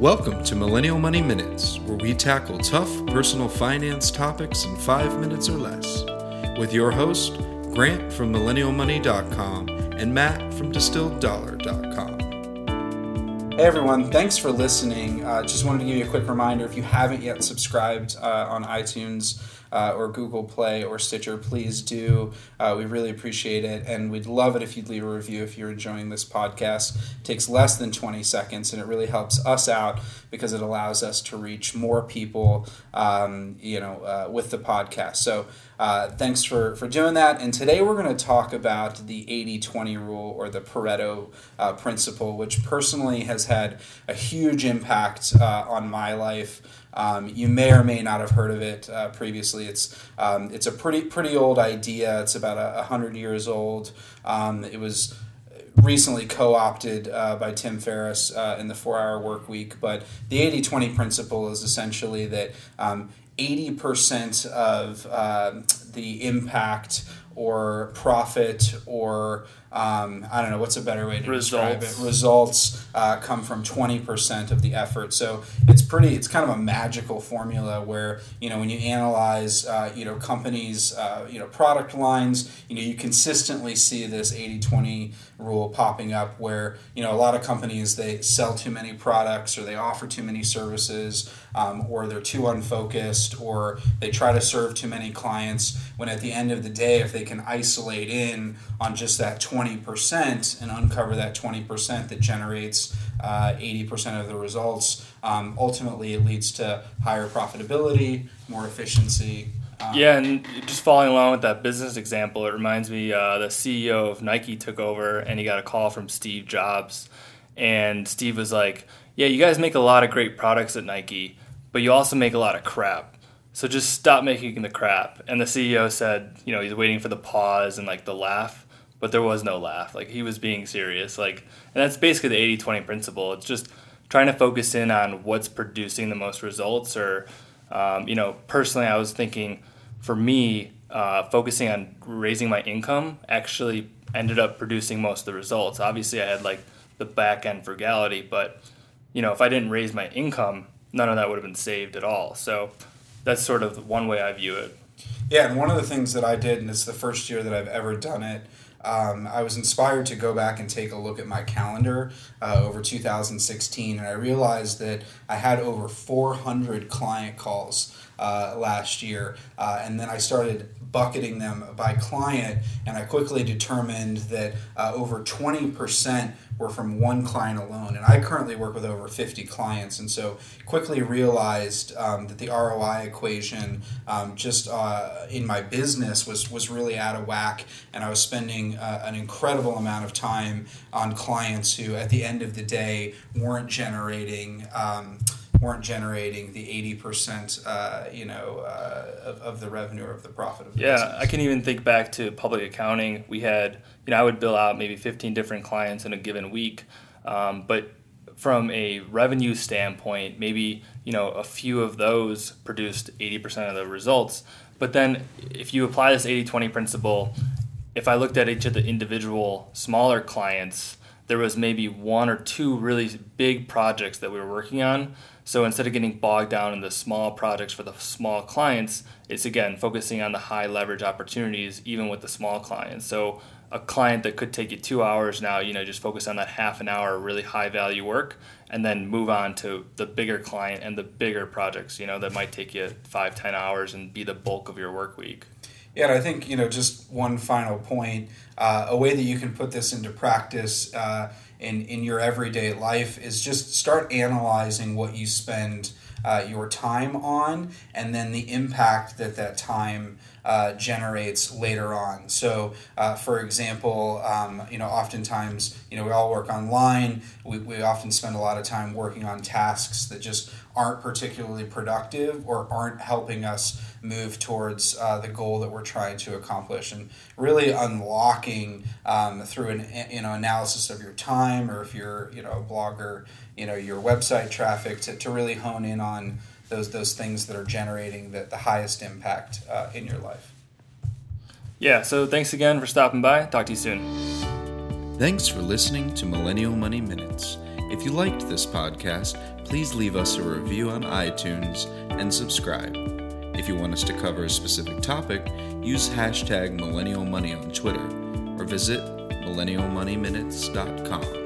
Welcome to Millennial Money Minutes, where we tackle tough personal finance topics in five minutes or less. With your host, Grant from MillennialMoney.com and Matt from DistilledDollar.com. Hey everyone, thanks for listening. Uh, just wanted to give you a quick reminder if you haven't yet subscribed uh, on iTunes, uh, or Google Play or Stitcher, please do. Uh, we really appreciate it, and we'd love it if you'd leave a review if you're enjoying this podcast. It takes less than 20 seconds, and it really helps us out because it allows us to reach more people, um, you know, uh, with the podcast. So. Uh, thanks for, for doing that. And today we're going to talk about the 80 20 rule or the Pareto uh, principle, which personally has had a huge impact uh, on my life. Um, you may or may not have heard of it uh, previously. It's um, it's a pretty pretty old idea. It's about a, hundred years old. Um, it was recently co-opted uh, by Tim Ferriss uh, in the four-hour work week. But the 80-20 principle is essentially that 80% um, of uh, the impact or profit or um, I don't know what's a better way to results. describe it. Results uh, come from twenty percent of the effort, so it's pretty. It's kind of a magical formula where you know when you analyze uh, you know companies uh, you know product lines, you know you consistently see this 80-20 rule popping up where you know a lot of companies they sell too many products or they offer too many services um, or they're too unfocused or they try to serve too many clients. When at the end of the day, if they can isolate in on just that twenty 20% and uncover that 20% that generates uh, 80% of the results, um, ultimately it leads to higher profitability, more efficiency. Um, yeah, and just following along with that business example, it reminds me uh, the CEO of Nike took over and he got a call from Steve Jobs. And Steve was like, Yeah, you guys make a lot of great products at Nike, but you also make a lot of crap. So just stop making the crap. And the CEO said, you know, he's waiting for the pause and like the laugh but there was no laugh. Like he was being serious. Like, and that's basically the 80-20 principle. It's just trying to focus in on what's producing the most results. Or, um, you know, personally, I was thinking for me, uh, focusing on raising my income actually ended up producing most of the results. Obviously, I had like the back end frugality, but you know, if I didn't raise my income, none of that would have been saved at all. So that's sort of one way I view it. Yeah, and one of the things that I did, and it's the first year that I've ever done it, um, I was inspired to go back and take a look at my calendar uh, over 2016, and I realized that I had over 400 client calls uh, last year. Uh, and then I started bucketing them by client, and I quickly determined that uh, over 20% were from one client alone. And I currently work with over 50 clients, and so quickly realized um, that the ROI equation um, just uh, in my business was, was really out of whack, and I was spending uh, an incredible amount of time on clients who, at the end of the day, weren't generating. Um, weren't generating the 80% uh, you know uh, of, of, the revenue or of the profit of the yeah business. i can even think back to public accounting we had you know i would bill out maybe 15 different clients in a given week um, but from a revenue standpoint maybe you know a few of those produced 80% of the results but then if you apply this 80-20 principle if i looked at each of the individual smaller clients there was maybe one or two really big projects that we were working on so instead of getting bogged down in the small projects for the small clients, it's again focusing on the high leverage opportunities, even with the small clients. So a client that could take you two hours now, you know, just focus on that half an hour really high value work and then move on to the bigger client and the bigger projects, you know, that might take you five, ten hours and be the bulk of your work week. Yeah, and I think, you know, just one final point, uh, a way that you can put this into practice uh, in, in your everyday life is just start analyzing what you spend uh, your time on and then the impact that that time uh, generates later on. So, uh, for example, um, you know, oftentimes, you know, we all work online. We, we often spend a lot of time working on tasks that just aren't particularly productive or aren't helping us move towards uh, the goal that we're trying to accomplish and really unlocking um, through an you know analysis of your time or if you're you know a blogger you know your website traffic to, to really hone in on those those things that are generating the, the highest impact uh, in your life. Yeah, so thanks again for stopping by. Talk to you soon. Thanks for listening to Millennial Money Minutes. If you liked this podcast, please leave us a review on iTunes and subscribe. If you want us to cover a specific topic, use hashtag millennial money on Twitter or visit millennialmoneyminutes.com.